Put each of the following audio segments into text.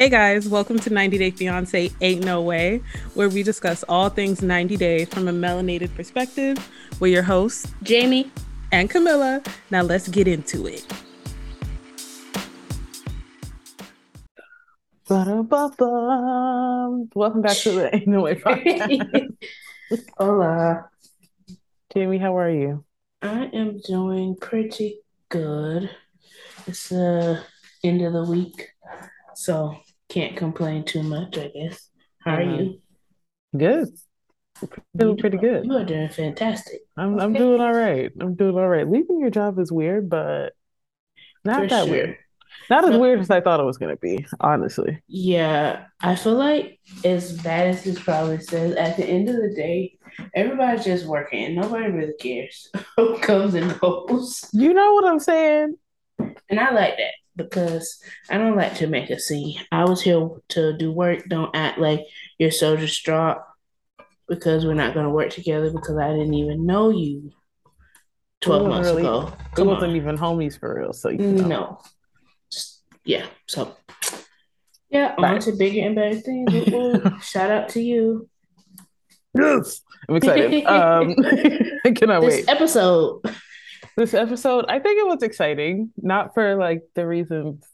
Hey guys, welcome to 90 Day Fiance Ain't No Way, where we discuss all things 90 Day from a melanated perspective. We're your hosts, Jamie and Camilla. Now let's get into it. Welcome back to the Ain't No Way podcast. Hola. Jamie, how are you? I am doing pretty good. It's the uh, end of the week, so can't complain too much, I guess. How are uh-huh. you? Good. Feeling pretty good. You are doing fantastic. I'm okay. I'm doing all right. I'm doing all right. Leaving your job is weird, but not For that sure. weird. Not as weird as I thought it was gonna be, honestly. Yeah, I feel like as bad as this probably says, at the end of the day, everybody's just working and nobody really cares who comes and goes. You know what I'm saying? And I like that because I don't like to make a scene. I was here to do work. Don't act like you're so distraught because we're not going to work together because I didn't even know you 12 months really, ago. Come it wasn't on. even homies for real. So, you know. no. Just, yeah. So, yeah, Bye. on to bigger and better things. Shout out to you. Yes. I'm excited. um, I cannot this wait. Episode this episode, I think it was exciting, not for like the reasons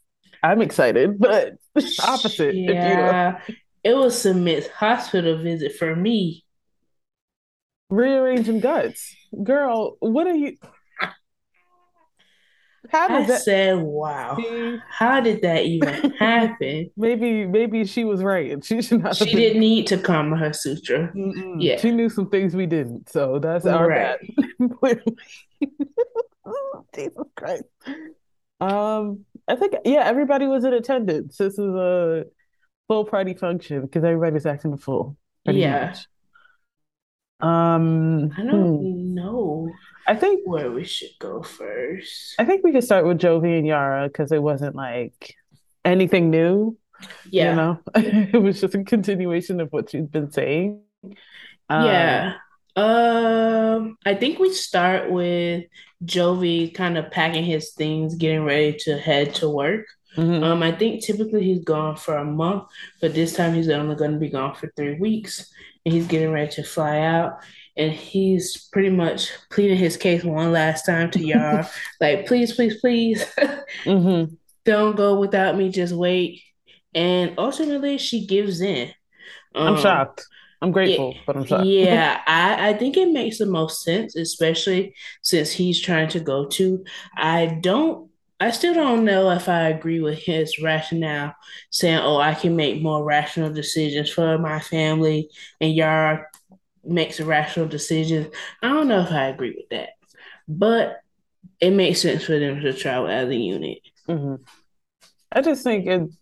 I'm excited, but opposite. Yeah, you know. it was Sumit's hospital visit for me. Rearranging guts, girl. What are you? How did I that... said, "Wow, how did that even happen?" maybe, maybe she was right, she should not. She been... didn't need to calm her suture. Mm-mm. Yeah, she knew some things we didn't, so that's our right. bad. Jesus Christ. Um, I think yeah, everybody was in attendance. This is a full party function because everybody was acting a fool. Yeah. Much. Um, I don't hmm. know. I think where we should go first. I think we could start with Jovi and Yara because it wasn't like anything new. Yeah, you know, it was just a continuation of what she's been saying. yeah. Um, I think we start with Jovi kind of packing his things, getting ready to head to work. Mm-hmm. Um, I think typically he's gone for a month, but this time he's only going to be gone for three weeks, and he's getting ready to fly out. And he's pretty much pleading his case one last time to y'all, like, please, please, please, mm-hmm. don't go without me. Just wait. And ultimately, she gives in. Um, I'm shocked. I'm grateful, yeah, but I'm shocked. yeah, I, I think it makes the most sense, especially since he's trying to go to. I don't I still don't know if I agree with his rationale saying, oh, I can make more rational decisions for my family and Yara makes a rational decisions. I don't know if I agree with that. But it makes sense for them to travel as a unit. Mm-hmm. I just think it'd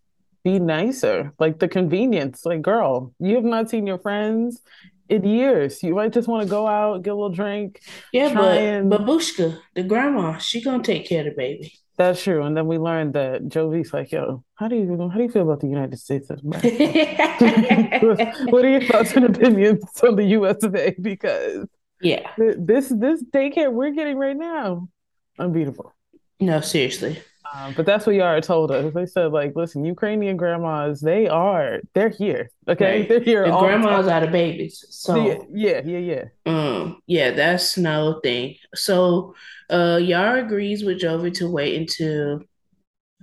be nicer. Like the convenience. Like, girl, you have not seen your friends in years. You might just want to go out, get a little drink. Yeah, but and... babushka, the grandma, she gonna take care of the baby. That's true. And then we learned that Jovi's like, yo, how do you how do you feel about the United States of America? what are your thoughts and opinions on the US of A? Because yeah, this this daycare we're getting right now, unbeatable. No, seriously. Um, but that's what Yara told us. They said, like, listen, Ukrainian grandmas, they are, they're here. Okay, right. they're here. The grandmas are the babies. So yeah, yeah, yeah, Um, yeah, that's no thing. So, uh, Yara agrees with Jovi to wait until,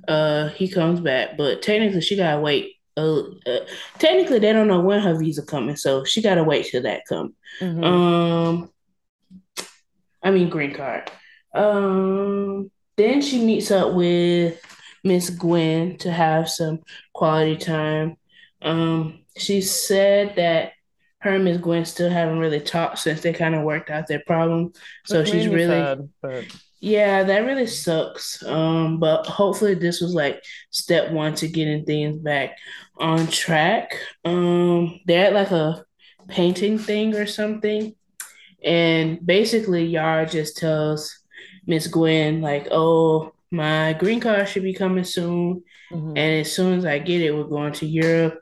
uh, he comes back. But technically, she gotta wait. Uh, uh technically, they don't know when her visa coming, so she gotta wait till that come. Mm-hmm. Um, I mean, green card. Um then she meets up with Miss Gwen to have some quality time. Um, she said that her and Miss Gwen still haven't really talked since they kind of worked out their problem. So That's she's really, sad, but... yeah, that really sucks. Um, but hopefully this was like step one to getting things back on track. Um, they're at like a painting thing or something, and basically Yara just tells Miss Gwen, like, oh, my green card should be coming soon. Mm-hmm. And as soon as I get it, we're going to Europe.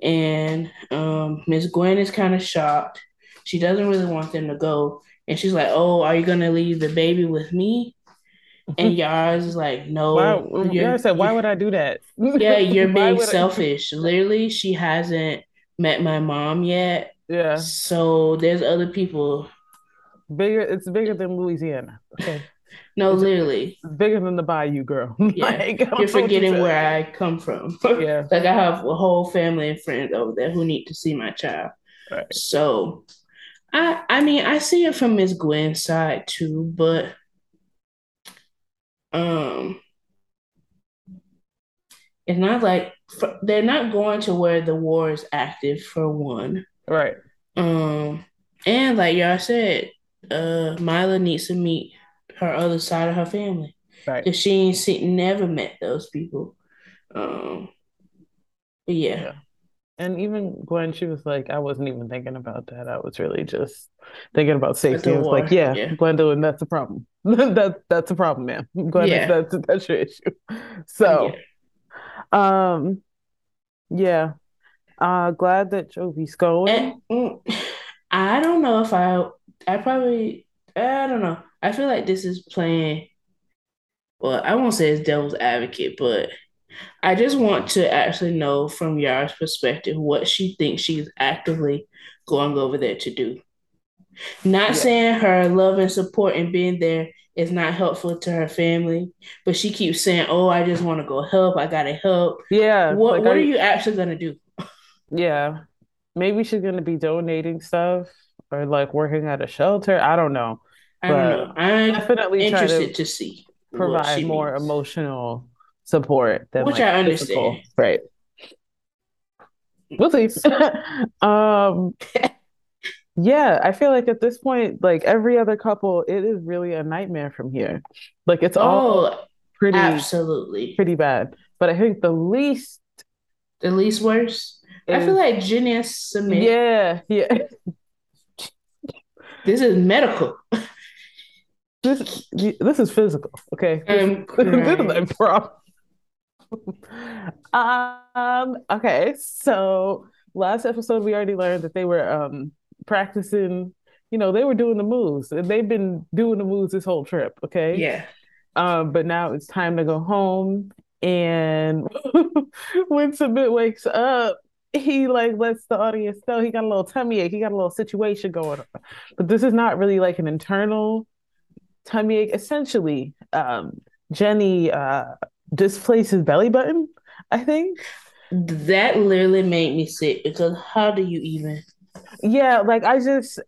And um, Miss Gwen is kind of shocked. She doesn't really want them to go. And she's like, oh, are you going to leave the baby with me? And Yara's is like, no. Why, Yara said, why would I do that? Yeah, you're being selfish. I... Literally, she hasn't met my mom yet. Yeah. So there's other people. Bigger. It's bigger than Louisiana. Okay. No, it's, literally. Bigger than the Bayou, girl. Yeah. like, You're forgetting where I come from. Yeah. like I have a whole family and friends over there who need to see my child. Right. So I I mean I see it from Miss Gwen's side too, but um it's not like they're not going to where the war is active for one. Right. Um and like y'all said, uh Mila needs to meet her other side of her family. Right. Because she ain't seen, never met those people. Um, but yeah. yeah. And even Gwen, she was like, I wasn't even thinking about that. I was really just thinking about safety. I was like, yeah, yeah, Gwendolyn, that's a problem. that that's a problem, man. Gwen, yeah. that's that's your issue. So, yeah. um, yeah, uh, glad that Jovi's going. And, mm, I don't know if I, I probably, I don't know. I feel like this is playing. Well, I won't say it's devil's advocate, but I just want to actually know from Yara's perspective what she thinks she's actively going over there to do. Not yeah. saying her love and support and being there is not helpful to her family, but she keeps saying, "Oh, I just want to go help. I gotta help." Yeah. What like, What are you actually gonna do? Yeah, maybe she's gonna be donating stuff or like working at a shelter. I don't know. I don't know. I'm definitely interested to, to, see provide more means. emotional support than which like, I understand. Physical. Right. We'll see. um, yeah, I feel like at this point, like every other couple, it is really a nightmare from here. Like it's oh, all pretty absolutely pretty bad. But I think the least the least worst. Is, I feel like and Sumit. Yeah, yeah. This is medical. This this is physical, okay? This, this is um. Okay. So last episode, we already learned that they were um practicing. You know, they were doing the moves, and they've been doing the moves this whole trip. Okay. Yeah. Um. But now it's time to go home, and when Sumit wakes up, he like lets the audience know he got a little tummy ache. He got a little situation going on. But this is not really like an internal tummy. Essentially, um, Jenny uh, displaced his belly button, I think. That literally made me sick because how do you even? Yeah, like I just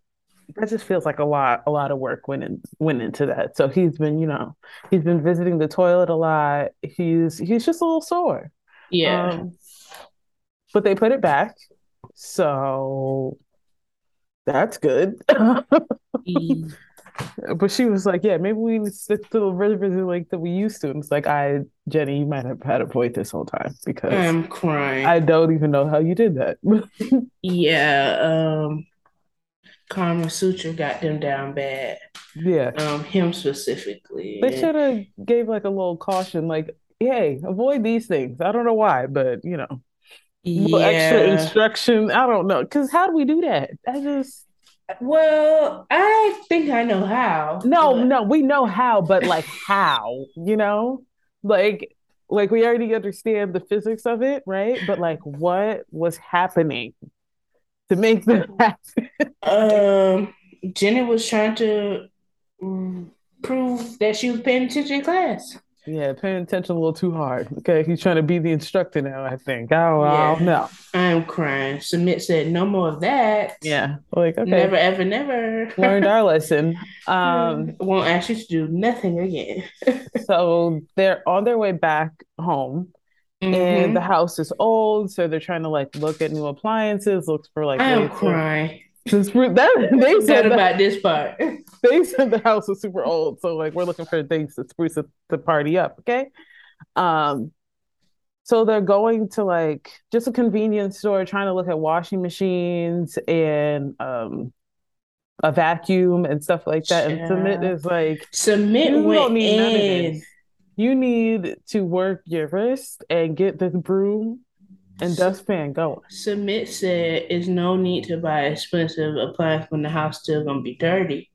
that just feels like a lot a lot of work went in, went into that. So he's been, you know, he's been visiting the toilet a lot. He's he's just a little sore. Yeah. Um, but they put it back. So that's good. But she was like, "Yeah, maybe we need to stick to the rhythm like that we used to." And it's like, "I, Jenny, you might have had a point this whole time because I'm crying. I don't even know how you did that." yeah, um, Kama Sutra got them down bad. Yeah, um, him specifically. They should have gave like a little caution, like, "Hey, avoid these things." I don't know why, but you know, yeah. extra instruction. I don't know, because how do we do that? I just well, I think I know how. No, but... no, we know how, but like how, you know? Like like we already understand the physics of it, right? But like what was happening to make that happen? um Jenny was trying to prove that she was paying attention in class. Yeah, paying attention a little too hard. Okay, he's trying to be the instructor now. I think. Oh, yeah. I don't know. I'm crying. Sumit said, "No more of that." Yeah, like okay, never, ever, never. Learned our lesson. Um, won't ask you to do nothing again. so they're on their way back home. Mm-hmm. And the house is old, so they're trying to like look at new appliances, looks for like. I'm crying. That they said that, about this part. They said the house was super old, so like we're looking for things to spruce the party up. Okay, um, so they're going to like just a convenience store, trying to look at washing machines and um a vacuum and stuff like that. And Sumit is like, Sumit. you don't need in. none of this. You need to work your wrist and get this broom and dustpan going. Sumit said, "Is no need to buy expensive appliance when the house still gonna be dirty."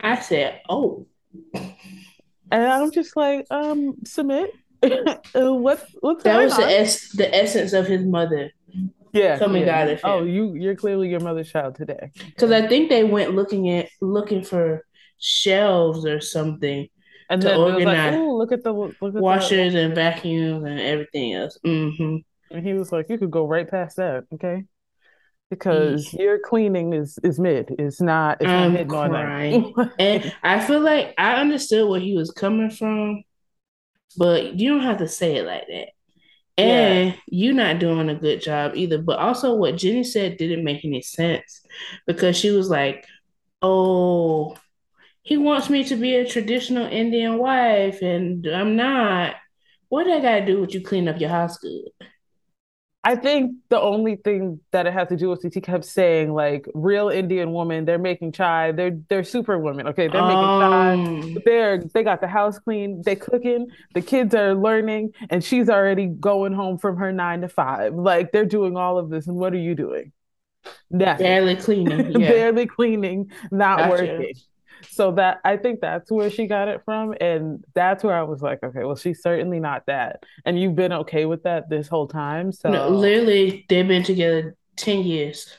I said, "Oh." And I'm just like, um, Sumit. Uh, what what's That was the on? es- the essence of his mother Yeah, coming yeah. out of Oh, you you're clearly your mother's child today. Because I think they went looking at looking for shelves or something And to like, organize oh, look at the look at the washers and vacuums and everything else. hmm And he was like, you could go right past that, okay? Mm. Because your cleaning is is mid. It's not it's I'm on crying. And I feel like I understood where he was coming from, but you don't have to say it like that. And you're not doing a good job either. But also, what Jenny said didn't make any sense because she was like, oh, he wants me to be a traditional Indian wife, and I'm not. What do I got to do with you clean up your house good? I think the only thing that it has to do with is he kept saying like real Indian woman, they're making chai, they're they're super women, okay? They're making chai, Um, they're they got the house clean, they cooking, the kids are learning, and she's already going home from her nine to five. Like they're doing all of this, and what are you doing? Nothing. barely cleaning. Yeah. barely cleaning, not Gotcha. working. So that I think that's where she got it from, and that's where I was like, okay, well, she's certainly not that, and you've been okay with that this whole time. So, No, literally, they've been together 10 years.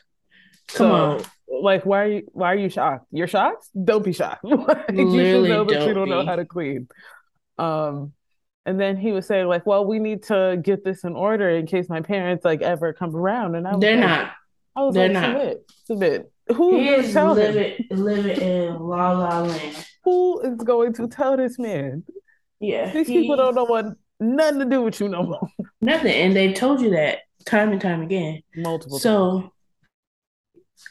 Come so, on. like, why are you why are you shocked? You're shocked? Don't be shocked. Like, you should Literally know that you don't don't know how to clean. Um, and then he was saying like, well, we need to get this in order in case my parents like ever come around, and I was They're like, not. I was they're like, not. Sumit, Sumit. Who's He is living, living in La La Land. Who is going to tell this man? Yeah. These he- people don't know what nothing to do with you no more. Nothing. And they've told you that time and time again. Multiple times. So,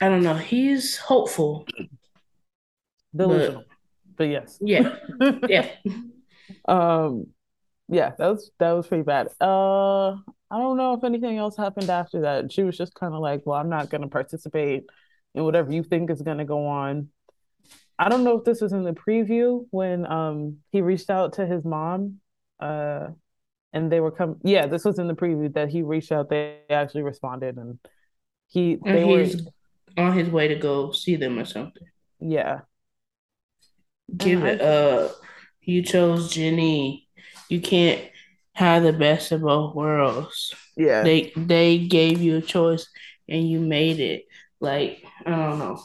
I don't know. He's hopeful. Delusional. But yes. Yeah. Yeah. Um yeah, that was that was pretty bad. Uh I don't know if anything else happened after that. She was just kind of like, well, I'm not gonna participate in whatever you think is gonna go on. I don't know if this was in the preview when um he reached out to his mom, uh and they were come yeah, this was in the preview that he reached out, they actually responded and he they And were on his way to go see them or something. yeah. Give it up. You chose Jenny. You can't have the best of both worlds. Yeah. They they gave you a choice and you made it. Like, I don't know.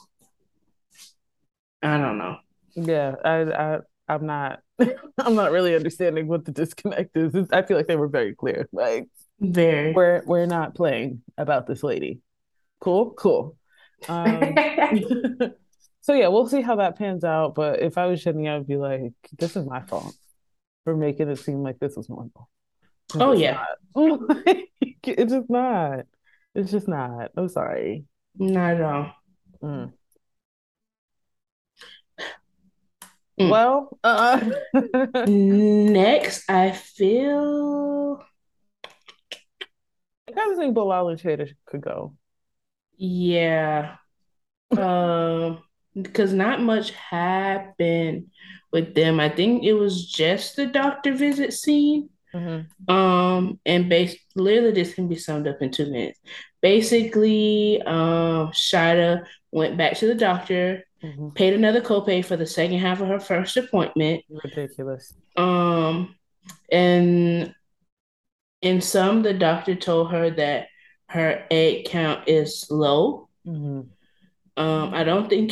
I don't know. Yeah, I, I, I'm not, I'm not really understanding what the disconnect is. It's- I feel like they were very clear. Like, Very. we're we're not playing about this lady. Cool, cool. Um, so yeah, we'll see how that pans out. But if I was Jenny, I would be like, this is my fault for making it seem like this was normal. 'Cause Oh, yeah. it's just not. It's just not. I'm sorry. Not at all. Mm. Mm. Well, uh, Next, I feel I kind of think Bilal and Shaeeda could go. yeah. Um, because not much happened with them. I think it was just the doctor visit scene. Mhm. Um, and base literally this can be summed up in two minutes. Basically, um, Shaeeda went back to the doctor, Mhm. paid another copay for the second half of her first appointment. Ridiculous. Um, and in some, the doctor told her that her egg count is low. Mhm. Um, I don't think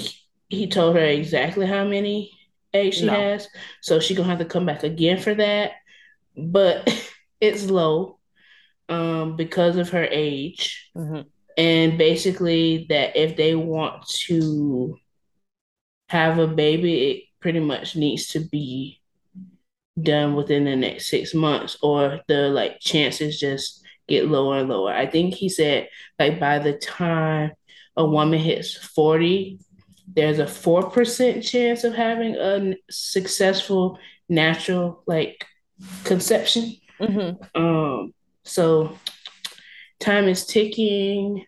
he told her exactly how many eggs she No. has, so she gonna have to come back again for that. But it's low, um, because of her age, Mhm. and basically that if they want to have a baby, it pretty much needs to be done within the next six months, or the like chances just get lower and lower. I think he said like by the time a woman hits 40, there's a 4% chance of having a successful natural like conception. Mhm. Um, so time is ticking.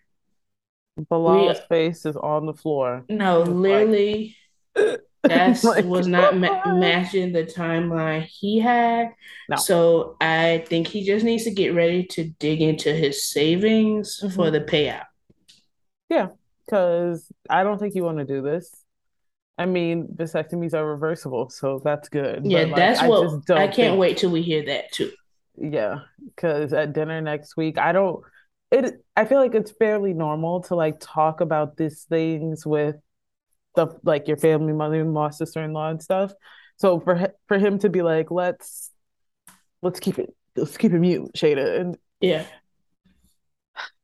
Bilal's face is on the floor. No, like- literally, that Like, was not ma- matching the timeline he had. No. So I think he just needs to get ready to dig into his savings for Mhm. the payout. Yeah, because I don't think you want to do this. I mean, vasectomies are reversible, so that's good. Yeah, like, that's what I, I can't think, wait till we hear that too. Yeah, because at dinner next week, I don't. It. I feel like it's fairly normal to like talk about these things with the like your family, mother-in-law, sister-in-law, and stuff. So for for him to be like, let's let's keep it let's keep it mute, Shaeeda, and yeah,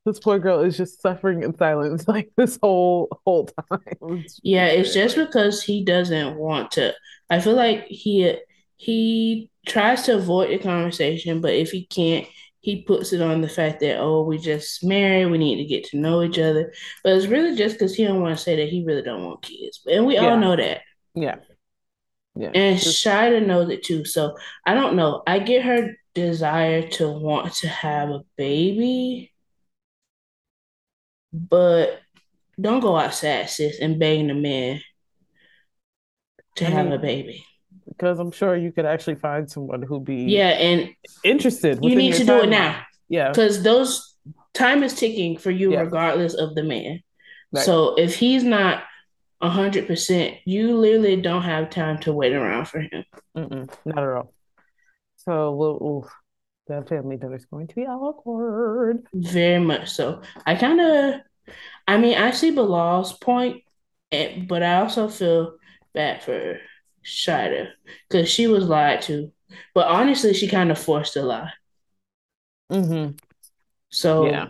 this poor girl is just suffering in silence like this whole whole time. Yeah, it's just because he doesn't want to. I feel like he he tries to avoid the conversation, but if he can't, he puts it on the fact that oh, we just married, we need to get to know each other. But it's really just because he don't want to say that he really don't want kids, and we yeah. all know that. Yeah. Yeah. And Shaeeda knows it too. So I don't know. I get her desire to want to have a baby but don't go outside, sis, and begging the man to I mean, have a baby. Because I'm sure you could actually find someone who'd be yeah and interested. You need to do it now. Yeah, because those time is ticking for you, yeah. regardless of the man. Right. So if he's not hundred percent, you literally don't have time to wait around for him. Mm-mm, not at all. So we'll, we'll the family dinner is going to be awkward. Very much so. I kind of, I mean, I see Bilal's point, eh, but I also feel bad for Shaeeda because she was lied to. But honestly, she kind of forced a lie. Mm-hmm. So, yeah.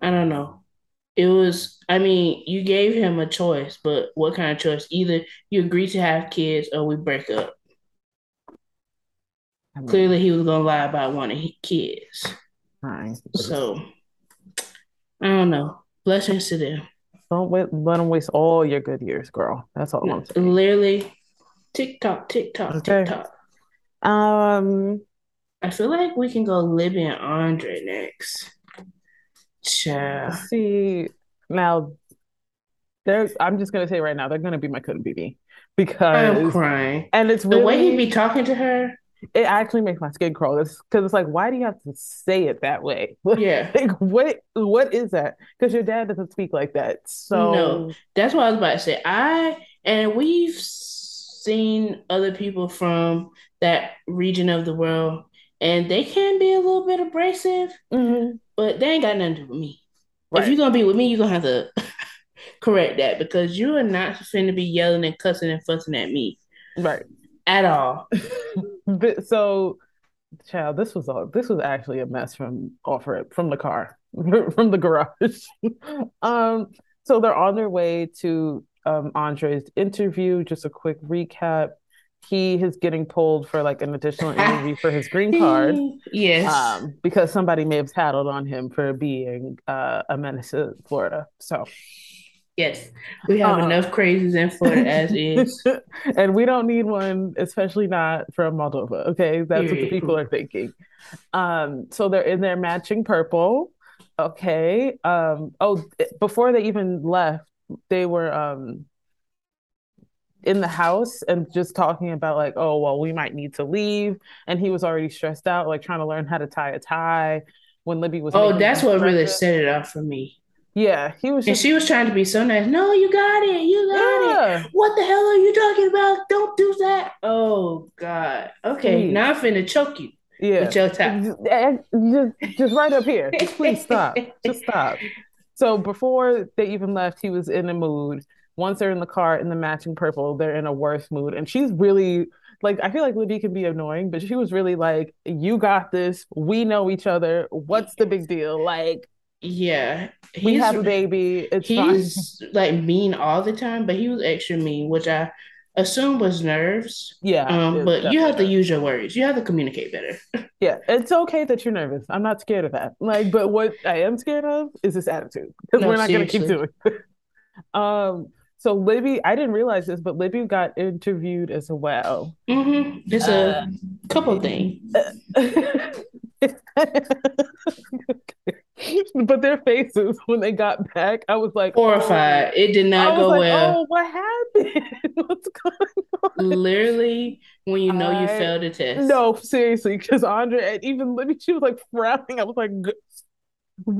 I don't know. It was, I mean, you gave him a choice, but what kind of choice? Either you agree to have kids or we break up. I mean, Clearly, he was gonna lie about wanting kids. Right. So I don't know. Blessings to them. Don't wait, let them waste all your good years, girl. That's all I'm saying. Literally, tick tock, tick tock, okay. tick tock. Um, I feel like we can go Libby and Andrei next. Ciao. See now, they're. I'm just gonna say right now they're gonna be my couldn't be because I'm crying, and it's the way he be talking to her it actually makes my skin crawl. It's because it's like, why do you have to say it that way? Yeah. like, what what is that? Because your dad doesn't speak like that. So no, that's what I was about to say. I and we've seen other people from that region of the world, and they can be a little bit abrasive, mm-hmm. but they ain't got nothing to do with me. Right. If you're gonna be with me, you're gonna have to correct that because you are not finna be yelling and cussing and fussing at me. Right at all. so, child, this was all. This was actually a mess from off it from the car, from the garage. um, so they're on their way to um Andrei's interview. Just a quick recap. He is getting pulled for like an additional interview for his green card. yes. Um, because somebody may have tattled on him for being uh, a menace to Florida. So Yes, we have uh, enough crazies in Florida as is, and we don't need one, especially not from Moldova. Okay, that's Period. what the people are thinking. Um, so they're in their matching purple. Okay. Um, oh, before they even left, they were um in the house and just talking about like, oh well, we might need to leave, and he was already stressed out, like trying to learn how to tie a tie. When Libby was, oh, that's what really set it up for me. Yeah, he was. And she was trying to be so nice. No, you got it. You got yeah. it. What the hell are you talking about? Don't do that. Oh God. Okay, now I'm finna choke you. Yeah, with your top. Just, just right up here. Just please stop. just stop. So before they even left, he was in a mood. Once they're in the car in the matching purple, they're in a worse mood, and she's really like I feel like Libby can be annoying, but she was really like, "You got this. We know each other. What's the big deal?" Like yeah, we have a baby. It's he's fine. like mean all the time, but he was extra mean, which I assume was nerves. Yeah, um, but you have to use your words. You have to communicate better. yeah, it's okay that you're nervous. I'm not scared of that. Like, but what I am scared of is this attitude because no, we're not going to keep doing. It. um. So Libby, I didn't realize this, but Libby got interviewed as well. Mm-hmm. There's uh, a couple things. but their faces when they got back, I was like horrified. Oh. It did not go like, well. Oh, what happened? What's going on? Literally, when you know I, you failed a test. No, seriously, because Andrei and even Libby, she was like frowning. I was like,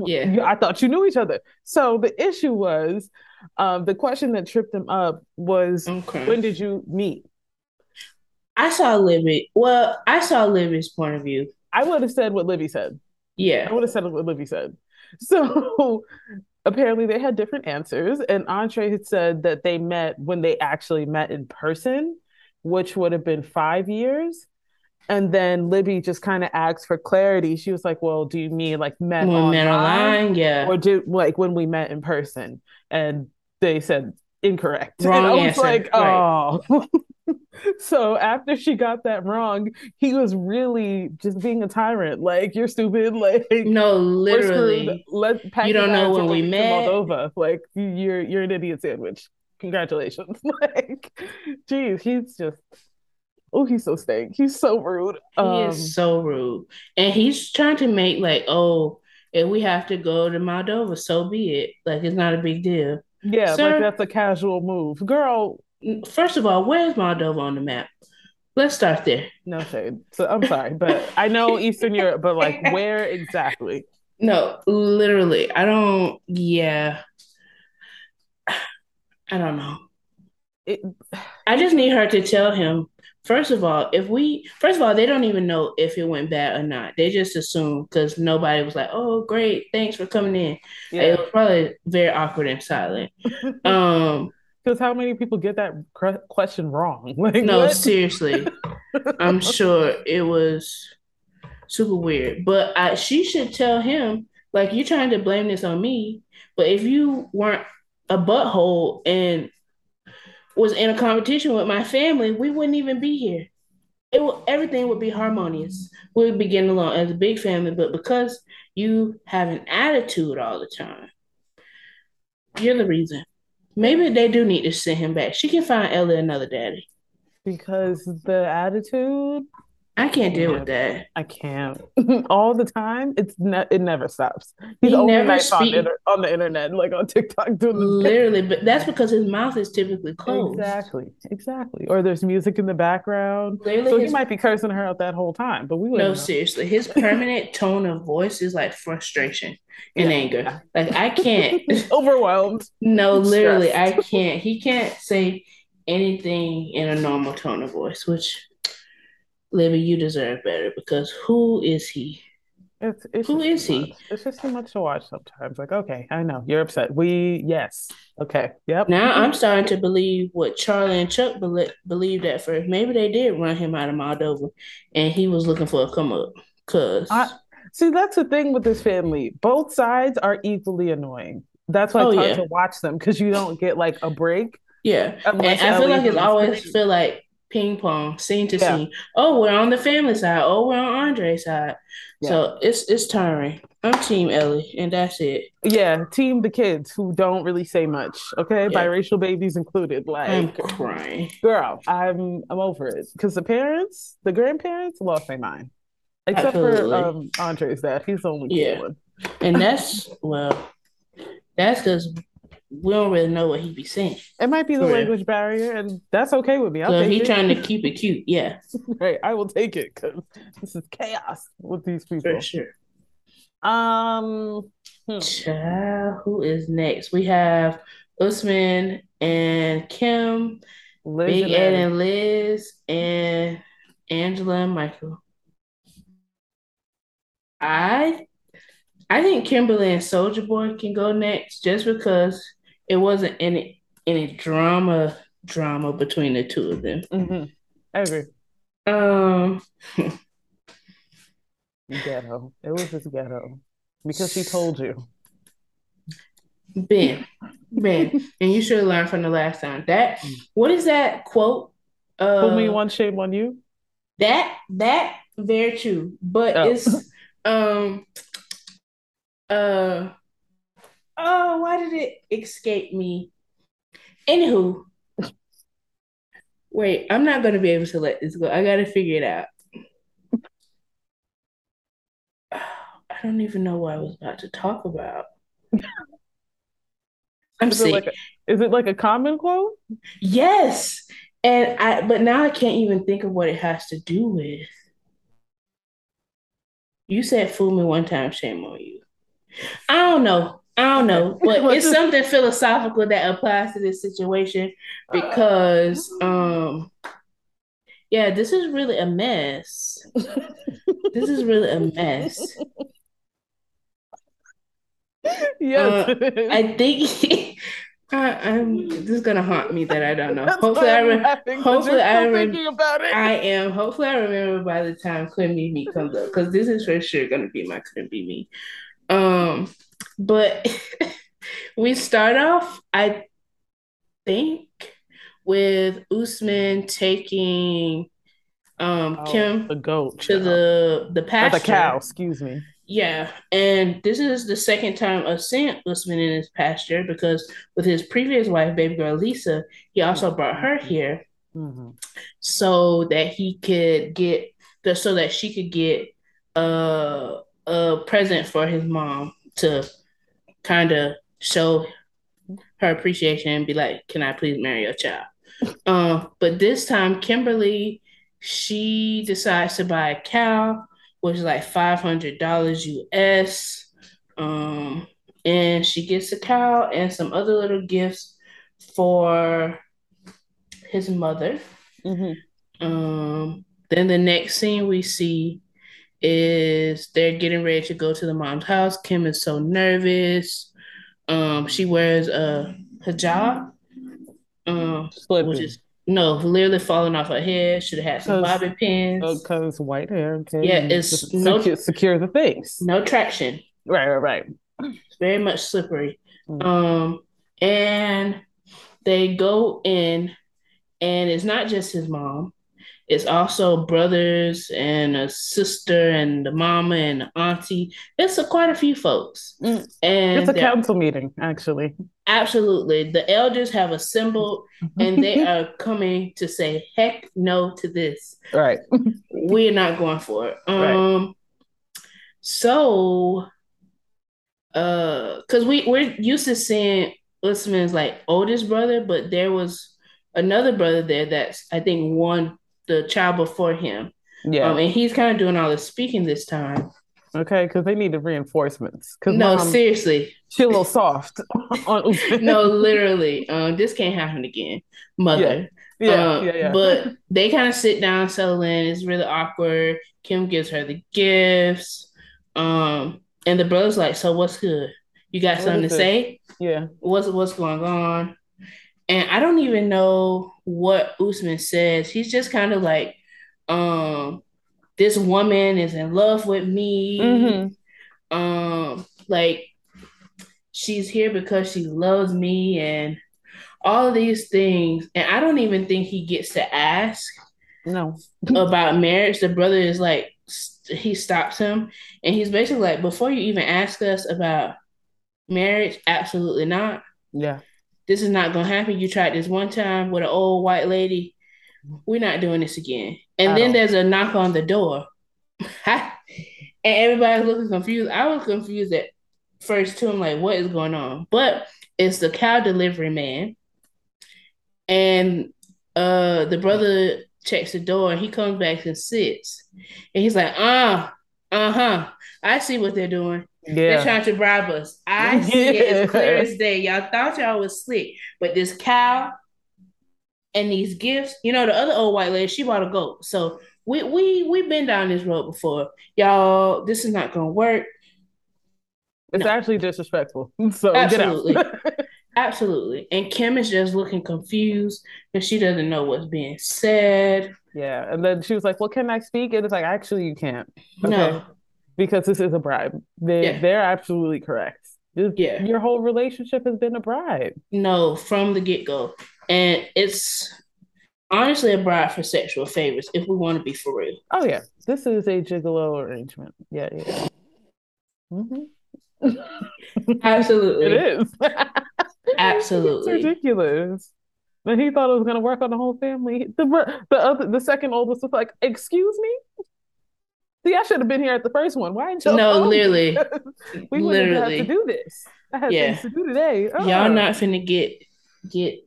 yeah, I thought you knew each other. So the issue was Um, the question that tripped them up was, okay. when did you meet? I saw Libby. Well, I saw Libby's point of view. I would have said what Libby said. Yeah. I would have said what Libby said. So apparently they had different answers. And Andrei had said that they met when they actually met in person, which would have been five years. And then Libby just kind of asked for clarity. She was like, "Well, do you mean like met when online, online, yeah, or do like when we met in person?" And they said incorrect. Wrong and I was answer. like, "Oh." Right. so after she got that wrong, he was really just being a tyrant. Like you're stupid. Like no, literally. Let you don't know when we met. Moldova. Like you're you're an idiot sandwich. Congratulations. like, geez, he's just. Oh, he's so stank. He's so rude. He um, is so rude, and he's trying to make like, oh, if we have to go to Moldova, so be it. Like it's not a big deal. Yeah, Sir, like that's a casual move, girl first of all, where's Moldova on the map? Let's start there. No shade. So I'm sorry, but I know Eastern Europe, but like where exactly? No, literally. I don't yeah. I don't know. It, I just need her to tell him. First of all, if we first of all, they don't even know if it went bad or not. They just assume because nobody was like, "Oh, great, thanks for coming in." Yeah. It was probably very awkward and silent. um, because how many people get that question wrong? Like, no, what? seriously, I'm sure it was super weird. But I, she should tell him, like, you're trying to blame this on me. But if you weren't a butthole and was in a competition with my family, we wouldn't even be here. It will, everything would be harmonious. We would be getting along as a big family. But because you have an attitude all the time, you're the reason. Maybe they do need to send him back. She can find Ellie another daddy. Because the attitude. I can't deal with that. I can't all the time. It's ne- it never stops. He's he only nice speak- on, on, the internet, like on TikTok, doing literally. But that's because his mouth is typically closed. Exactly, exactly. Or there's music in the background, literally so his- he might be cursing her out that whole time. But we no, know. seriously, his permanent tone of voice is like frustration and yeah. anger. Like I can't overwhelmed. No, literally, Stressed. I can't. He can't say anything in a normal tone of voice, which Libby, you deserve better because who is he? It's, it's who is he? Much. It's just too much to watch sometimes. Like, okay, I know you're upset. We yes, okay, yep. Now mm-hmm. I'm starting to believe what Charlie and Chuck be- believed at first. Maybe they did run him out of Moldova, and he was looking for a come up. Cause I, See, that's the thing with this family. Both sides are equally annoying. That's why oh, it's hard yeah. to watch them because you don't get like a break. Yeah, and I feel like it's always feel like ping pong, scene to yeah. scene. Oh, we're on the family side. Oh, we're on Andrei's side. Yeah. So it's it's tiring. I'm Team Ellie, and that's it. Yeah, Team the kids who don't really say much. Okay, yeah. biracial babies included. Like I'm crying, girl. I'm I'm over it because the parents, the grandparents, lost their mind. Except Absolutely. for um, Andrei's dad, he's the only yeah. one. and that's well, that's because we don't really know what he'd be saying. It might be the language barrier, and that's okay with me. I'll he's trying to keep it cute. Yeah, right. I will take it because this is chaos with these people. For sure. Um, hmm. Child, who is next? We have Usman and Kim, Liz Big and Ed and Liz, and Angela and Michael. I I think Kimberly and Sojaboy can go next just because it wasn't any any drama drama between the two of them. Mm-hmm. I agree. Um ghetto. It was just ghetto. Because she told you. Ben. Ben. and you should learn from the last time. That what is that quote? Uh me one shame on you. That that very true. But oh. it's um. Uh. Oh, why did it escape me? Anywho, wait, I'm not gonna be able to let this go. I gotta figure it out. I don't even know what I was about to talk about. I'm is It like a, is it like a common quote? Yes. And I but now I can't even think of what it has to do with. You said fool me one time, shame on you. I don't know. I don't know, but it's something philosophical that applies to this situation because um yeah, this is really a mess. this is really a mess. Yes, uh, I think I, am this is gonna haunt me that I don't know. That's hopefully, I re- hopefully I re- about it. I am. Hopefully, I remember by the time "Couldn't Be Me" comes up because this is for sure gonna be my "Couldn't Be Me." Um, but we start off, I think, with Usman taking um oh, Kim the goat to the the pasture. Or the cow, excuse me. Yeah, and this is the second time of seeing Usman in his pasture because with his previous wife, baby girl Lisa, he also brought her here mm-hmm. so that he could get the so that she could get a a present for his mom to kind of show her appreciation and be like, "Can I please marry your child?" Um, but this time, Kimberly she decides to buy a cow which is like five hundred dollars US. Um, and she gets a cow and some other little gifts for his mother. Mm-hmm. Um, then the next scene we see is they're getting ready to go to the mom's house. Kim is so nervous. Um, she wears a hijab, um, which is no, literally falling off her head. Should have had some bobby pins. Because oh, white hair. Okay. Yeah, it's no secure, secure, the things. No traction. Right, right, right. It's very much slippery. Mm. Um, and they go in, and it's not just his mom. It's also brothers and a sister and the mama and the auntie. It's a, quite a few folks. Mm. And it's a council meeting, actually. Absolutely. The elders have assembled and they are coming to say heck no to this. Right. We're not going for it. Um right. so uh because we, we're used to seeing Usman's like oldest brother, but there was another brother there that's I think one the child before him. Yeah. Um, and he's kind of doing all the speaking this time. Okay, because they need the reinforcements. Cause no, mom, seriously, she a little soft. no, literally, um, this can't happen again, mother. Yeah, yeah, um, yeah, yeah. But they kind of sit down, settle in. It's really awkward. Kim gives her the gifts, um, and the brother's like, "So what's good? You got what something to say? Yeah. What's what's going on?" And I don't even know what Usman says. He's just kind of like, um, this woman is in love with me. Mm-hmm. Um, like she's here because she loves me and all of these things. And I don't even think he gets to ask no about marriage. The brother is like he stops him and he's basically like, before you even ask us about marriage, absolutely not. Yeah this is not gonna happen. You tried this one time with an old white lady. We're not doing this again. And then there's a knock on the door. and everybody's looking confused. I was confused at first too. I'm like, what is going on? But it's the cow delivery man. And uh the brother checks the door and he comes back and sits. And he's like, uh, uh-huh. I see what they're doing. Yeah. They're trying to bribe us. I see it as clear as day. Y'all thought y'all was slick, but this cow and these gifts, you know, the other old white lady, she bought a goat. So we we we've been down this road before. Y'all, this is not gonna work. It's no. actually disrespectful. So absolutely. absolutely. And Kim is just looking confused because she doesn't know what's being said. Yeah. And then she was like, Well, can I speak? And it's like, actually you can't. Okay? No because this is a bribe. They yeah. they're absolutely correct. This, yeah, your whole relationship has been a bribe. No, from the get go, and it's honestly a bribe for sexual favors. If we want to be for real. Oh yeah, this is a gigolo arrangement. Yeah, yeah. Mm-hmm. Absolutely, it is. Absolutely, it's ridiculous. And he thought it was going to work on the whole family. The the other, the second oldest was like, "Excuse me." See, I should have been here at the first one. Why didn't you? No, literally. we wouldn't have to do this. I had yeah. things to do today. Oh. Y'all not finna get get.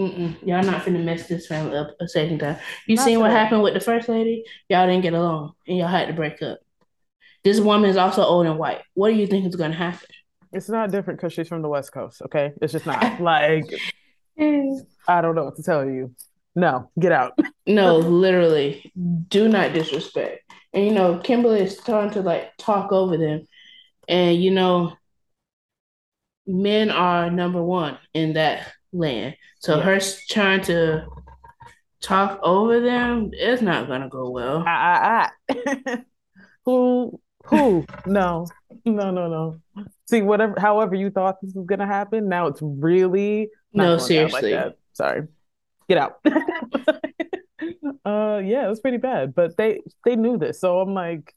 Mm-mm. Y'all not finna mess this family up a second time. You not seen what happened with the first lady? Y'all didn't get along, and y'all had to break up. This woman is also old and white. What do you think is gonna happen? It's not different because she's from the West Coast. Okay, it's just not like I don't know what to tell you. No, get out. no, literally, do not disrespect. And you know, Kimberly is starting to like talk over them, and you know, men are number one in that land. So yeah. her trying to talk over them, is not gonna go well. Ah, ah, ah. who who? no, no, no, no. See, whatever however you thought this was gonna happen, now it's really no seriously. Like Sorry. Get out. uh yeah, it was pretty bad. But they they knew this. So I'm like,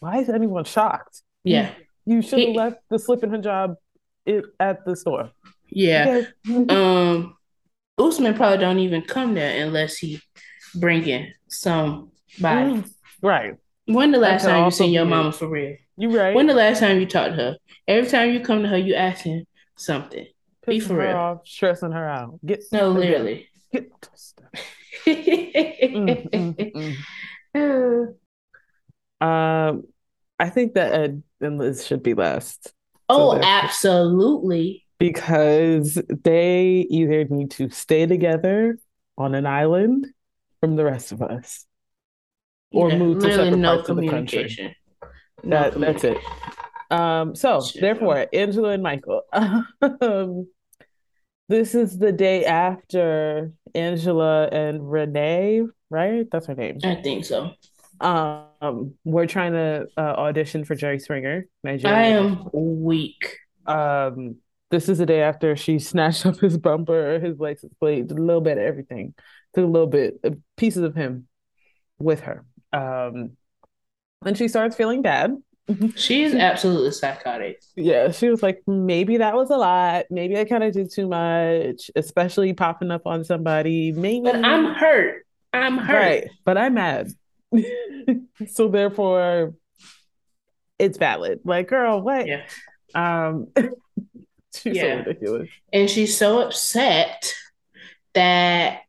why is anyone shocked? Yeah. You, you should have left the slipping hijab it at the store. Yeah. um, Usman probably don't even come there unless he bring in somebody. Mm, right. When the last time you seen your mama for real? You right. When the last time you talked to her? Every time you come to her, you asking something. Pissing Be for real. Off, stressing her out. Get no, literally. Get mm, mm, mm. um, I think that Ed and Liz should be last. Oh, so absolutely. Because they either need to stay together on an island from the rest of us or yeah, move to separate no parts of the country. No that, that's it. Um, so therefore, Angela and Michael. um, this is the day after Angela and Renee, right? That's her name. I think so. Um, we're trying to uh, audition for Jerry Springer. Nigeria. I am weak. Um, this is the day after she snatched up his bumper, his license plate, a little bit of everything, took a little bit pieces of him with her. Um, and she starts feeling bad. She is absolutely psychotic. Yeah, she was like, maybe that was a lot. Maybe I kind of did too much, especially popping up on somebody. Maybe, but I'm hurt. I'm hurt. Right, but I'm mad. so therefore it's valid. Like, girl, what? Yeah. Um she's yeah. so ridiculous. And she's so upset that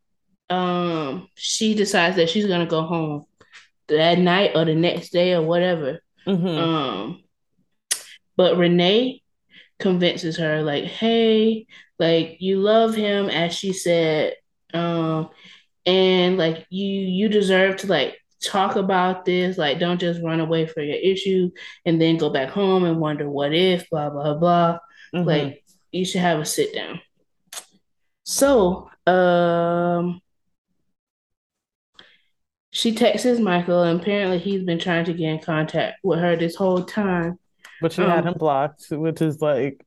um she decides that she's gonna go home that night or the next day or whatever. Mm-hmm. Um but Renee convinces her, like, hey, like you love him, as she said, um, and like you you deserve to like talk about this. Like, don't just run away from your issue and then go back home and wonder what if, blah, blah, blah. Mm-hmm. Like, you should have a sit down. So, um, she texts Michael, and apparently he's been trying to get in contact with her this whole time. But she um, had him blocked, which is like,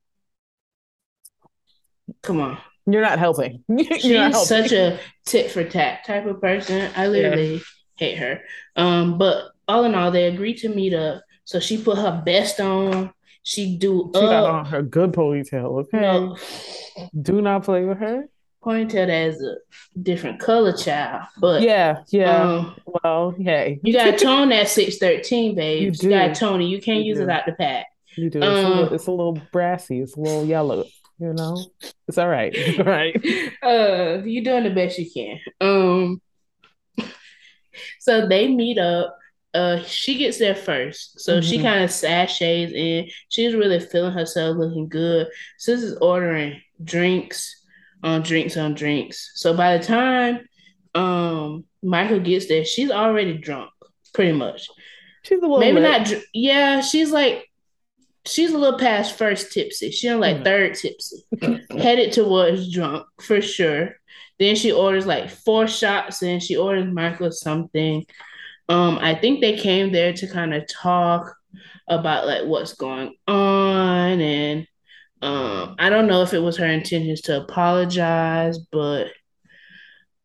come on. You're not helping. She's not helping. such a tit for tat type of person. I literally yeah hate her. Um, but all in all, they agreed to meet up. So she put her best on. She do she got on her good ponytail. Okay, no. do not play with her. Ponytail that is a different color, child. But yeah, yeah. Um, well, hey, you got to tone that six thirteen, babe. You, do. you got to tone it. You can't you use do. it out the pack. You do. It's, um, a little, it's a little brassy. It's a little yellow. You know, it's all right. It's all right. uh, you're doing the best you can. Um, so they meet up. Uh, she gets there first, so mm-hmm. she kind of sashays in. She's really feeling herself, looking good. Sis is ordering drinks on drinks on drinks. So by the time um Michael gets there, she's already drunk, pretty much. She's a little maybe lit. not. Yeah, she's like she's a little past first tipsy. She's on like mm-hmm. third tipsy, headed towards drunk for sure. Then she orders like four shots and she orders Michael something. Um, I think they came there to kind of talk about like what's going on and um I don't know if it was her intentions to apologize, but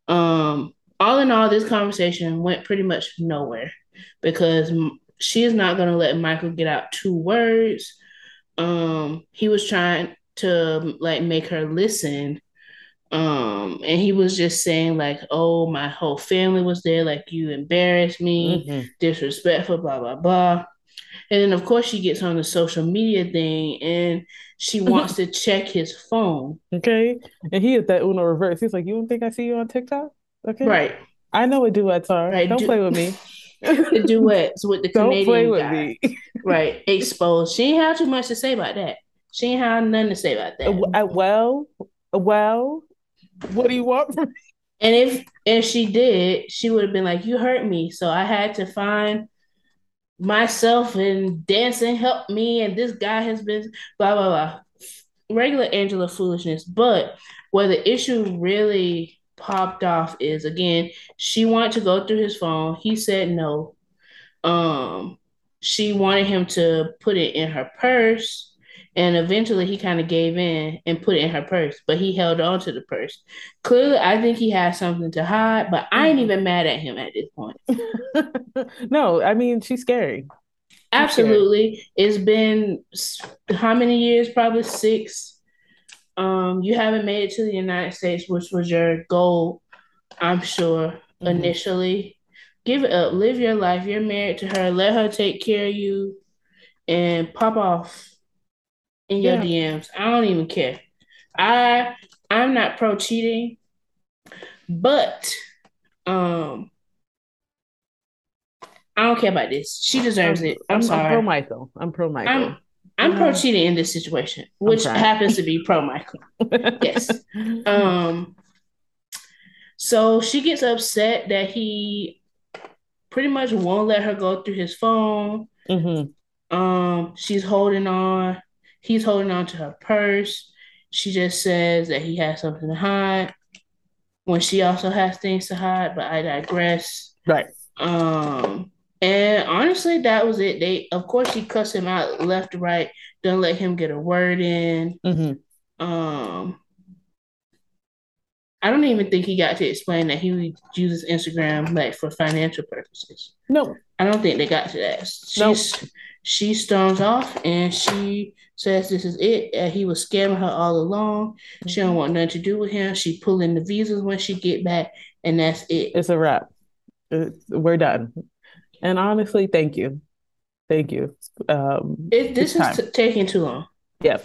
um all in all this conversation went pretty much nowhere because she is not going to let Michael get out two words. Um he was trying to like make her listen um and he was just saying like oh my whole family was there like you embarrassed me mm-hmm. disrespectful blah blah blah and then of course she gets on the social media thing and she wants to check his phone. Okay. And he hit that uno reverse. He's like you don't think i see you on tiktok? Okay. Right. I know what duets are. Right. don't play with me. The duets with the don't Canadian play with guy. me. right. Exposed. She ain't have too much to say about that. She ain't had nothing to say about that. Uh, well, well, what do you want from me? And if if she did, she would have been like, "You hurt me, so I had to find myself and dancing helped me." And this guy has been blah blah blah, regular Angela foolishness. But where the issue really popped off is again, she wanted to go through his phone. He said no. Um, she wanted him to put it in her purse. And eventually he kind of gave in and put it in her purse, but he held on to the purse. Clearly, I think he has something to hide, but I ain't even mad at him at this point. no, I mean, she's scary. Absolutely. Scary. It's been how many years? Probably six. Um, you haven't made it to the United States, which was your goal, I'm sure, mm-hmm. initially. Give it up. Live your life. You're married to her. Let her take care of you and pop off in your yeah. DMs. I don't even care. I I'm not pro cheating, but um I don't care about this. She deserves I'm, it. I'm, I'm sorry. I'm pro Michael. I'm pro Michael. I'm, I'm pro cheating in this situation, which happens to be pro Michael. yes. Um. So she gets upset that he pretty much won't let her go through his phone. Mm-hmm. Um. She's holding on. He's holding on to her purse. She just says that he has something to hide when she also has things to hide, but I digress. Right. Um, and honestly, that was it. They, of course, she cussed him out left to right. Don't let him get a word in. Mm-hmm. Um, I don't even think he got to explain that he uses Instagram like for financial purposes. No, I don't think they got to that. She's, nope. She storms off and she says this is it. Uh, he was scamming her all along. Mm-hmm. She don't mm-hmm. want nothing to do with him. She pulling the visas when she get back, and that's it. It's a wrap. It's, we're done. And honestly, thank you, thank you. Um, it, this is t- taking too long. Yeah,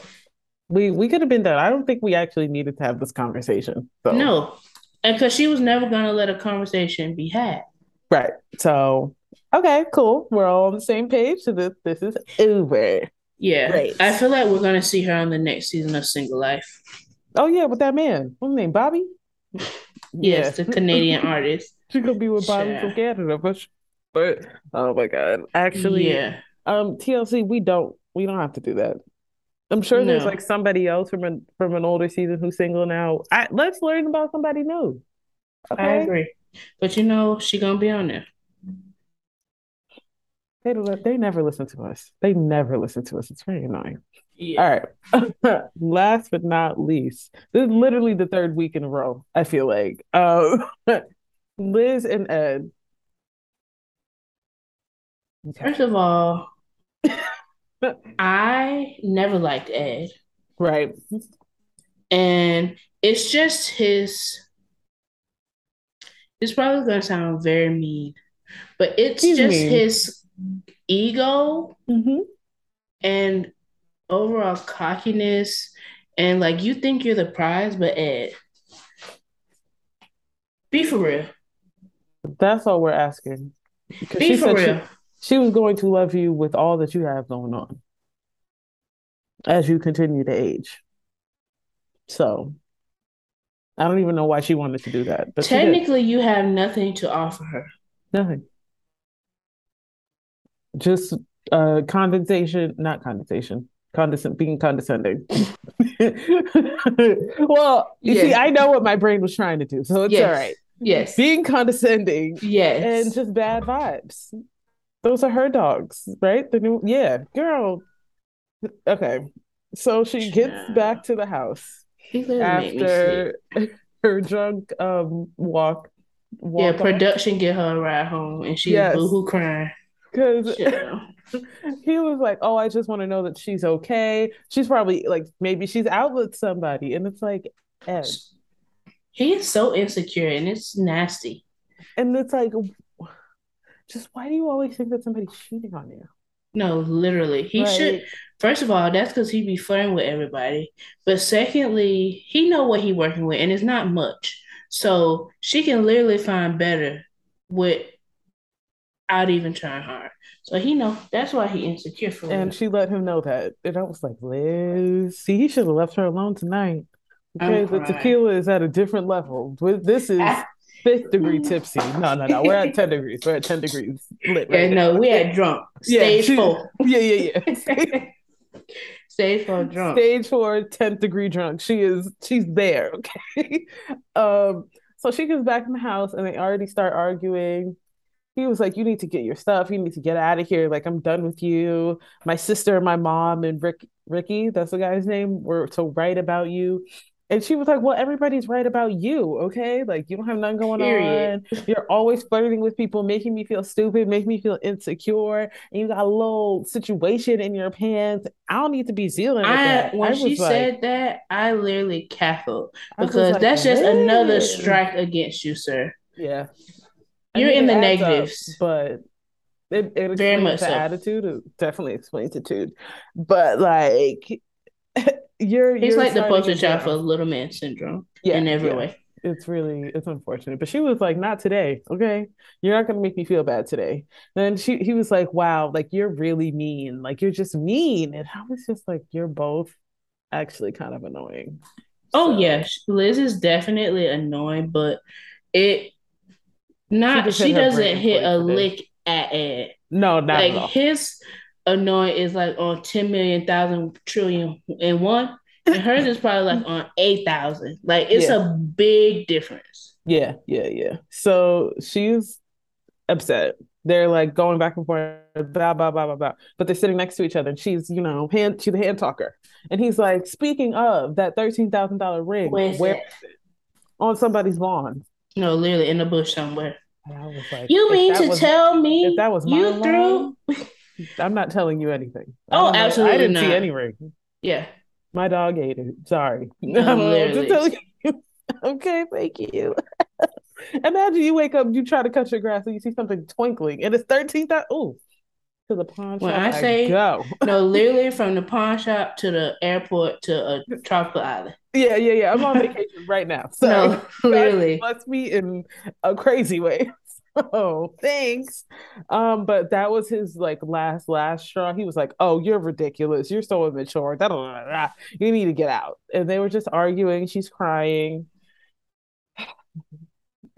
we we could have been done. I don't think we actually needed to have this conversation. So. No, and because she was never going to let a conversation be had. Right. So okay, cool. We're all on the same page. So this this is over. Yeah. Great. I feel like we're gonna see her on the next season of Single Life. Oh yeah, with that man. What's his name? Bobby? Yes, yeah. the Canadian artist. She's gonna be with Bobby from Canada, but but oh my god. Actually, yeah. Um, TLC, we don't we don't have to do that. I'm sure no. there's like somebody else from an from an older season who's single now. I, let's learn about somebody new. Okay? I agree, but you know she gonna be on there. They they never listen to us. They never listen to us. It's very annoying. Yeah. All right. Last but not least, this is literally the third week in a row. I feel like um, Liz and Ed. Okay. First of all, I never liked Ed. Right. And it's just his. It's probably going to sound very mean, but it's He's just mean. his ego mm-hmm. and overall cockiness and like you think you're the prize, but Ed, be for real. That's all we're asking. Be for real. She, she was going to love you with all that you have going on as you continue to age. So I don't even know why she wanted to do that. But technically, you have nothing to offer her. Nothing just uh condensation, not condensation, condescend being condescending. well, you yeah. see, I know what my brain was trying to do, so it's yes. all right. Yes. Being condescending. Yes. And just bad vibes. Those are her dogs, right? The new yeah, girl. Okay. So she gets back to the house after her drunk um walk. walk yeah, production get her a ride home and she's yes. boohoo crying because he was like, "Oh, I just want to know that she's okay." She's probably like, maybe she's out with somebody, and it's like, Ed. He is so insecure, and it's nasty. And it's like, just why do you always think that somebody's cheating on you? No, literally, he should. First of all, that's because he be flirting with everybody. But secondly, he know what he working with, and it's not much. So she can literally find better with without even try hard. So he know that's why he insecure for And she let him know that. And I was like, Liz, see, he should have left her alone tonight. Okay, the tequila is at a different level. This is fifth degree tipsy. No, no, no. We're at 10 degrees. We're at 10 degrees lit. Right yeah, no, we at drunk. Stage yeah, four. Yeah, yeah, yeah. Stage four drunk. Stage four, 10th degree drunk. She is she's there. Okay. um, so she comes back in the house and they already start arguing. He was like, You need to get your stuff, you need to get out of here. Like, I'm done with you. My sister, my mom, and Rick Ricky, that's the guy's name, were to write about you. And she was like, Well, everybody's right about you, okay? Like, you don't have nothing going Period. on. You're always flirting with people, making me feel stupid, making me feel insecure. And you got a little situation in your pants. I don't need to be dealing with I, that. When she like, said that, I literally cackled because like, that's just hey. another strike against you, sir. Yeah. You're I mean, in the negatives. Up, but it, it very much the so. attitude. It definitely explains the dude. But like you're it's you're like the poster child for little man syndrome yeah, in every yeah. way. It's really it's unfortunate. But she was like, not today. Okay. You're not gonna make me feel bad today. Then she he was like, Wow, like you're really mean. Like you're just mean. And I was just like, You're both actually kind of annoying. Oh so. yeah. Liz is definitely annoying, but it not she, she doesn't hit a lick at it. No, not like his annoying is like on 10 million thousand trillion and one. And hers is probably like on eight thousand. Like it's yeah. a big difference. Yeah, yeah, yeah. So she's upset. They're like going back and forth, blah, blah, blah, blah, blah. But they're sitting next to each other and she's, you know, hand she's the hand talker. And he's like, speaking of that thirteen thousand dollar ring, where is it? On somebody's lawn. No, literally in the bush somewhere. I was like, you mean to was, tell me if that was you threw? I'm not telling you anything. Oh, I absolutely! I didn't not. see any ring. Yeah, my dog ate it. Sorry. No, okay, thank you. Imagine you wake up, you try to cut your grass, and you see something twinkling, and it's thirteen thousand. Oh, to the pawn shop. When I say I go, no, literally from the pawn shop to the airport to a tropical island. Yeah, yeah, yeah. I'm on vacation right now. So no, literally, must be in a crazy way. Oh, thanks. Um, but that was his like last last straw. He was like, "Oh, you're ridiculous. You're so immature. Da, da, da, You need to get out." And they were just arguing. She's crying.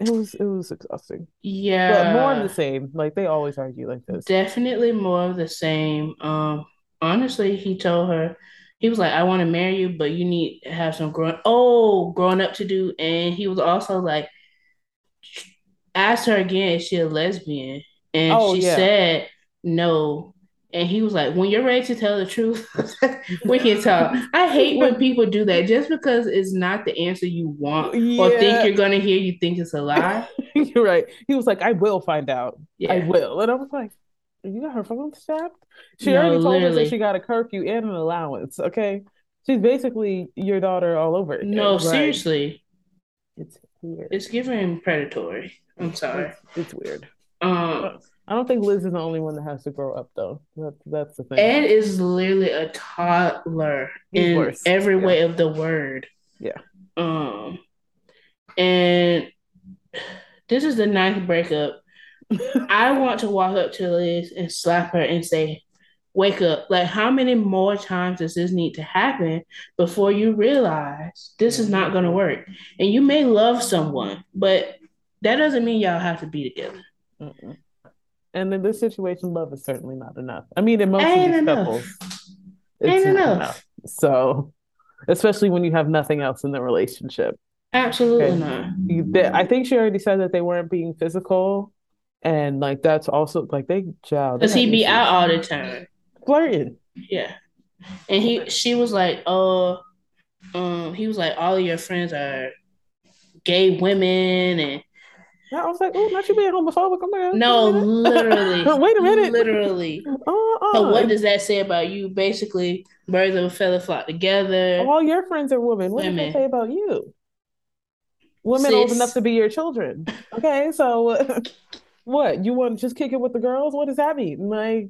It was it was exhausting. Yeah, but more of the same. Like they always argue like this. Definitely more of the same. Um, honestly, he told her he was like, "I want to marry you, but you need to have some growing oh growing up to do." And he was also like asked her again, is she a lesbian? And oh, she yeah. said no. And he was like, when you're ready to tell the truth, we can talk. I hate when people do that just because it's not the answer you want yeah. or think you're going to hear, you think it's a lie. you're right. He was like, I will find out. Yeah. I will. And I was like, you got her phone tapped? She no, already told literally. us that she got a curfew and an allowance. Okay. She's basically your daughter all over. Again, no, right? seriously. It's weird. It's giving predatory. I'm sorry. It's, it's weird. Um, I don't think Liz is the only one that has to grow up though. That's that's the thing. Ed is literally a toddler He's in worse. every yeah. way of the word. Yeah. Um, and this is the ninth breakup. I want to walk up to Liz and slap her and say, "Wake up!" Like, how many more times does this need to happen before you realize this is not going to work? And you may love someone, but that doesn't mean y'all have to be together. Mm-mm. And in this situation, love is certainly not enough. I mean, in most of these enough. couples, Ain't enough. enough. So, especially when you have nothing else in the relationship. Absolutely okay. not. You, they, I think she already said that they weren't being physical, and like that's also like they child. Because he be out all the time flirting. Yeah, and he she was like, oh, um, he was like, all of your friends are gay women and I was like, oh, not you being homophobic. I'm like, no, literally. Wait a minute. Literally. Uh-uh. So what does that say about you? Basically, birds of a feather flock together. All your friends are women. What women. does that say about you? Women Sis. old enough to be your children. Okay, so what? You want to just kick it with the girls? What does that mean? Like,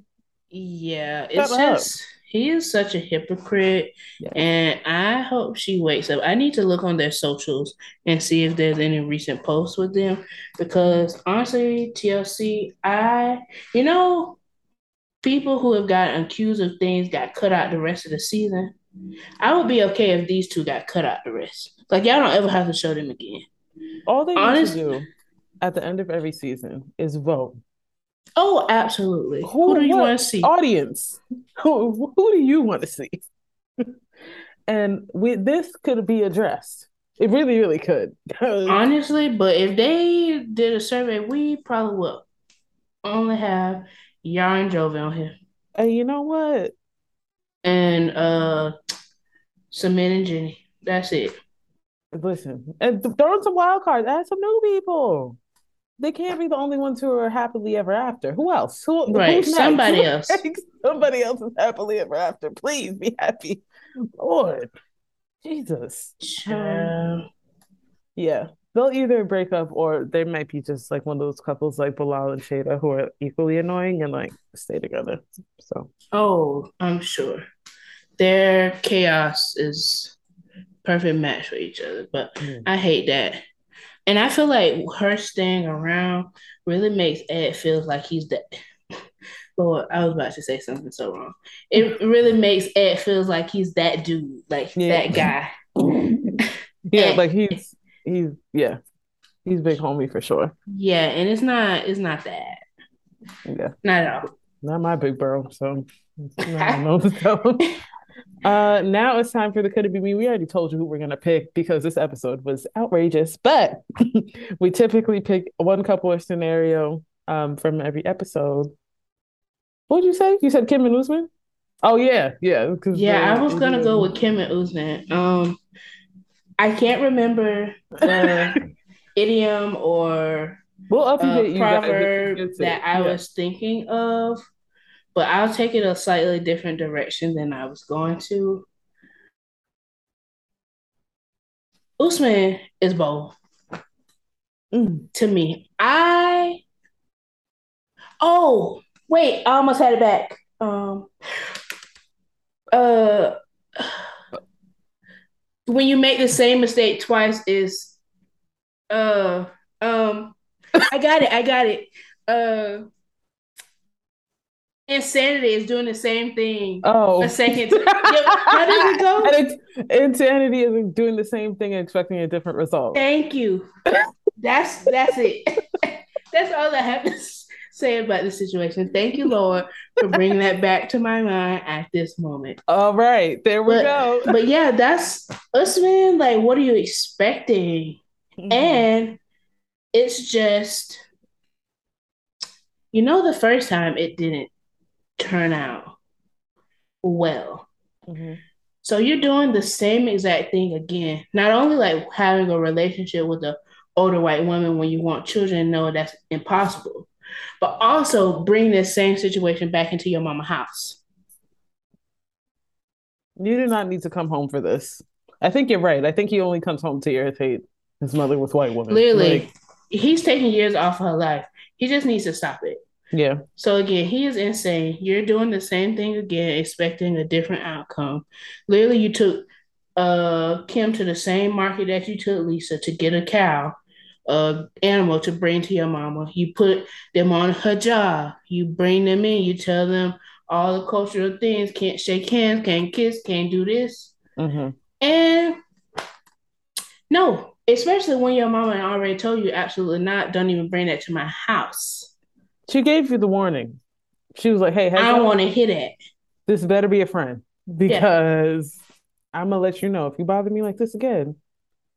yeah, it's just. Up he is such a hypocrite yeah. and i hope she wakes up i need to look on their socials and see if there's any recent posts with them because honestly tlc i you know people who have gotten accused of things got cut out the rest of the season, I would be okay if these two got cut out the rest. Like y'all don't ever have to show them again. All they Honest- need to do at the end of every season is vote. Oh, absolutely. Who, who do you want to see? Audience. Who, who do you want to see? and we, this could be addressed. It really, really could. Honestly, but if they did a survey, we probably will only have Yara and Jovi on here. Hey, you know what? And uh Sumit and Jenny. That's it. Listen, and throw in some wild cards. Add some new people. They can't be the only ones who are happily ever after. Who else? Who, right, somebody else. Somebody else is happily ever after. Please be happy, Lord. Jesus. Um, yeah, they'll either break up or they might be just like one of those couples like Bilal and Shaeeda who are equally annoying and like stay together. So. Oh, I'm sure. Their chaos is perfect match for each other, but mm. I hate that and I feel like her staying around really makes Ed feel like he's the Lord, I was about to say something so wrong. It really makes Ed feels like he's that dude, like yeah. that guy. yeah, and, like he's he's yeah. He's big homie for sure. Yeah, and it's not it's not that. Yeah. Not at all. Not my big bro, so I don't know what to tell him. Uh, now it's time for the could it be me. We already told you who we're gonna pick because this episode was outrageous, but we typically pick one couple or scenario um from every episode. What did you say? You said Kim and Usman? Oh yeah, yeah. Yeah, I was gonna go with Kim and Usman. Um, I can't remember the idiom or we'll update uh, proverb that I yeah. was thinking of but I'll take it a slightly different direction than I was going to. Usman is bold. Mm. To me, I oh wait, I almost had it back. Um, uh, when you make the same mistake twice is, uh, um, I got it, I got it. Uh, Insanity is doing the same thing. Oh, a second. Time. How does it go? insanity is doing the same thing and expecting a different result. Thank you. That's that's it. that's all I have to say about the situation. Thank you, Lord, for bringing that back to my mind at this moment. All right, there we but, go. But yeah, that's us, man. Like, what are you expecting? Mm-hmm. And it's just, you know, the first time it didn't turn out well. Mm-hmm. So you're doing the same exact thing again. Not only like having a relationship with an older white woman when you want children, no, that's impossible. But also bring this same situation back into your mama house. You do not need to come home for this. I think you're right. I think he only comes home to irritate his mother with white women. Clearly, like, he's taking years off of her life. He just needs to stop it. Yeah. So again, he is insane. You're doing the same thing again, expecting a different outcome. Literally, you took uh Kim to the same market that you took Lisa to get a cow, uh animal to bring to your mama. You put them on her job. You bring them in. You tell them all the cultural things. Can't shake hands. Can't kiss. Can't do this. Mm-hmm. And no, especially when your mama already told you absolutely not. Don't even bring that to my house. She gave you the warning. She was like, "Hey, I don't want to hit it. This better be a friend because yeah. I'm gonna let you know if you bother me like this again,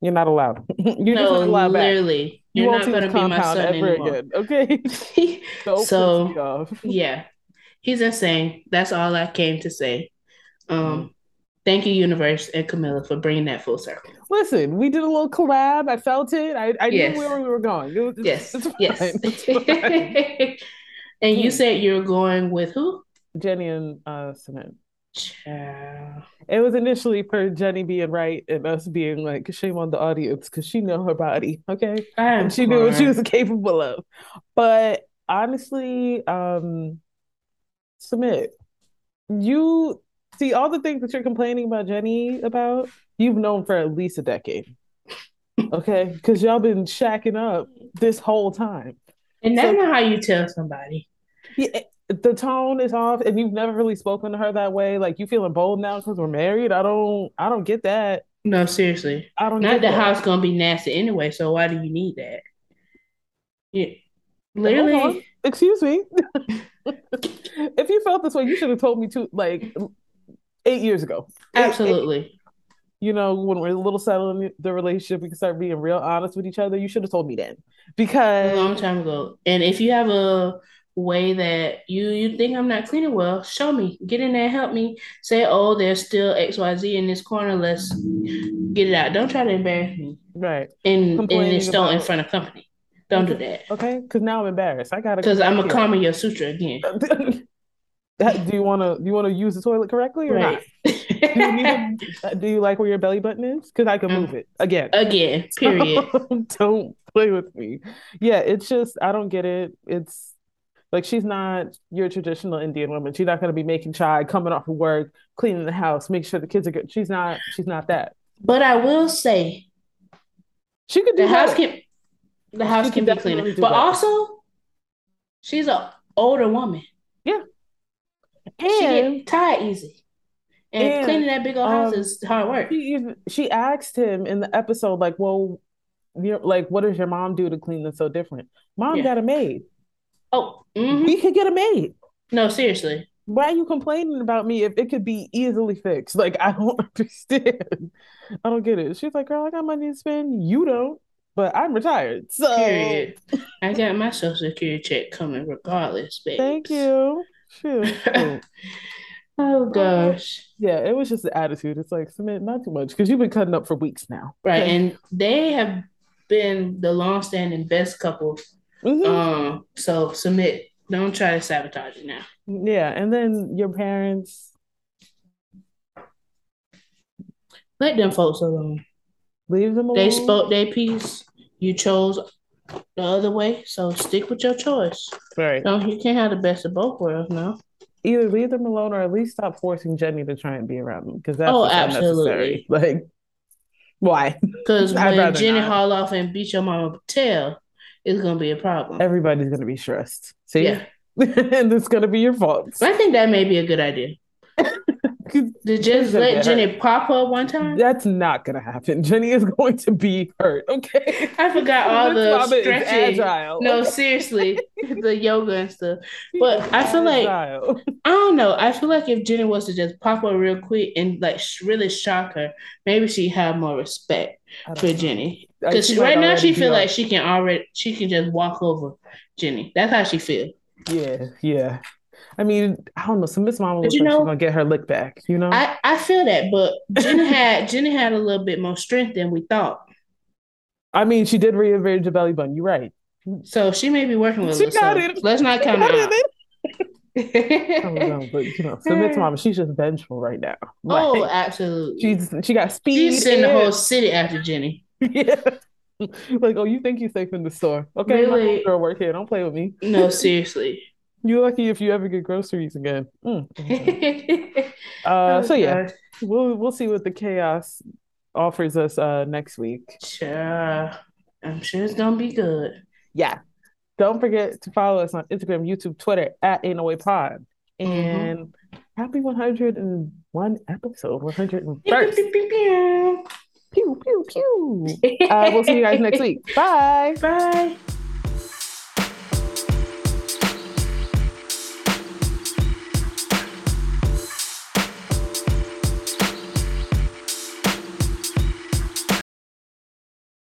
you're not allowed. you're no, not allowed literally. Back. You you're not gonna be my son ever anymore. again. Okay. so yeah, he's insane. That's all I came to say. Um, thank you, universe and Camilla, for bringing that full circle. Listen, we did a little collab. I felt it. I, I yes. knew where we were going. It was, yes, yes. and you hmm. said you're going with who? Jenny and uh, Sumit. Yeah. It was initially for Jenny being right and us being like, shame on the audience because she know her body, okay? and she knew what she was capable of. But honestly, um, Sumit, you see all the things that you're complaining about Jenny about, you've known for at least a decade. Okay, because y'all been shacking up this whole time. And that's so, not how you tell somebody. Yeah, eh, the tone is off, and you've never really spoken to her that way. Like you feeling bold now because we're married. I don't. I don't get that. No, seriously. I don't. Not get the that. house gonna be nasty anyway, so why do you need that? Yeah. Uh-huh. Literally, Excuse me. if you felt this way, you should have told me to like eight years ago. Eight- eight- absolutely. you know, when we're a little settled in the relationship, we can start being real honest with each other. You should have told me then, because A long time ago. And if you have a way that you you think I'm not cleaning well, show me. Get in there, help me. Say, oh, there's still XYZ in this corner. Let's get it out. Don't try to embarrass me right, in in Complaining this stone in front of company. Don't do that. okay, because now I'm embarrassed. I gotta Because I'm a karma your sutra again. Do you want to? Do you want to use the toilet correctly or Right. not? Do you, need to, do you like where your belly button is? Because I can Um, move it again. again, period. don't play with me. Yeah, it's just I don't get it. It's like she's not your traditional Indian woman. She's not going to be making chai, coming off of work, cleaning the house, make sure the kids are good. She's not. She's not that. But I will say She could do the house better. can the house can can be cleaner. But better. also, she's an older woman. she and get tired easy. And, and, cleaning that big old house um, is hard work. she even she asked him in the episode, like, "Well, you're, like, what does your mom do to clean this so different?" Mom Yeah. got a maid. Oh, mhm. We could get a maid. no, seriously. Why are you complaining about me if it could be easily fixed? Like, I don't understand. I don't get it. She's like, girl, I got money to spend. You don't, but I'm retired. So Period. I got my social security check coming regardless, babe. thank you. Oh gosh. yeah, it was just the attitude. It's like, Sumit not too much because you've been cutting up for weeks now. Right. Okay. And they have been the long standing best couple. Mhm. Um, so Sumit. Don't try to sabotage it now. yeah, and then your parents Let them folks alone. leave them alone. They spoke their piece. You chose the other way, so stick with your choice. right. No, you can't have the best of both worlds, no. Either leave them alone or at least stop forcing Jenny to try and be around them because that's Oh, just absolutely. unnecessary. Like, why? Because when Jenny not. haul off and beat your mama tail, it's gonna be a problem. Everybody's gonna be stressed. See, Yeah. and it's gonna be your fault. I think that may be a good idea. To just let Jenny pop her one time. That's not gonna happen. Jenny is going to be hurt. Okay. I forgot all the stretching. agile. No, okay? seriously, the yoga and stuff. But I feel like I don't know. I feel like if Jenny was to just pop her real quick and like really shock her, maybe she'd have more respect for know. Jenny. Because right now she feel like she can already she can just walk over Jenny. That's how she feel. yeah, yeah. I mean, I don't know. So Miss Mama But looks you like she's gonna get her lick back. You know. I I feel that, but Jenny had Jenny had a little bit more strength than we thought. I mean, she did rearrange the belly button. You're right. So she may be working with She us. got So it. let's not count it. out. I don't know, but you know, so Miss Mama, she's just vengeful right now. oh, Like, absolutely. she's she got speed. She's sending the whole city after Jenny. Yeah. Like, oh, you think you're safe in the store? Okay, Really? work here. Don't play with me. No, seriously. You're lucky if you ever get groceries again. Mm, Uh, so yeah, Oh, we'll we'll see what the chaos offers us uh next week. Sure. I'm sure it's gonna be good. Yeah. Don't forget to follow us on Instagram, YouTube, Twitter at Ain't No Way Pod. And happy 101 episode, 101st. Pew, pew, pew. Uh, we'll see you guys next week. Bye. Bye.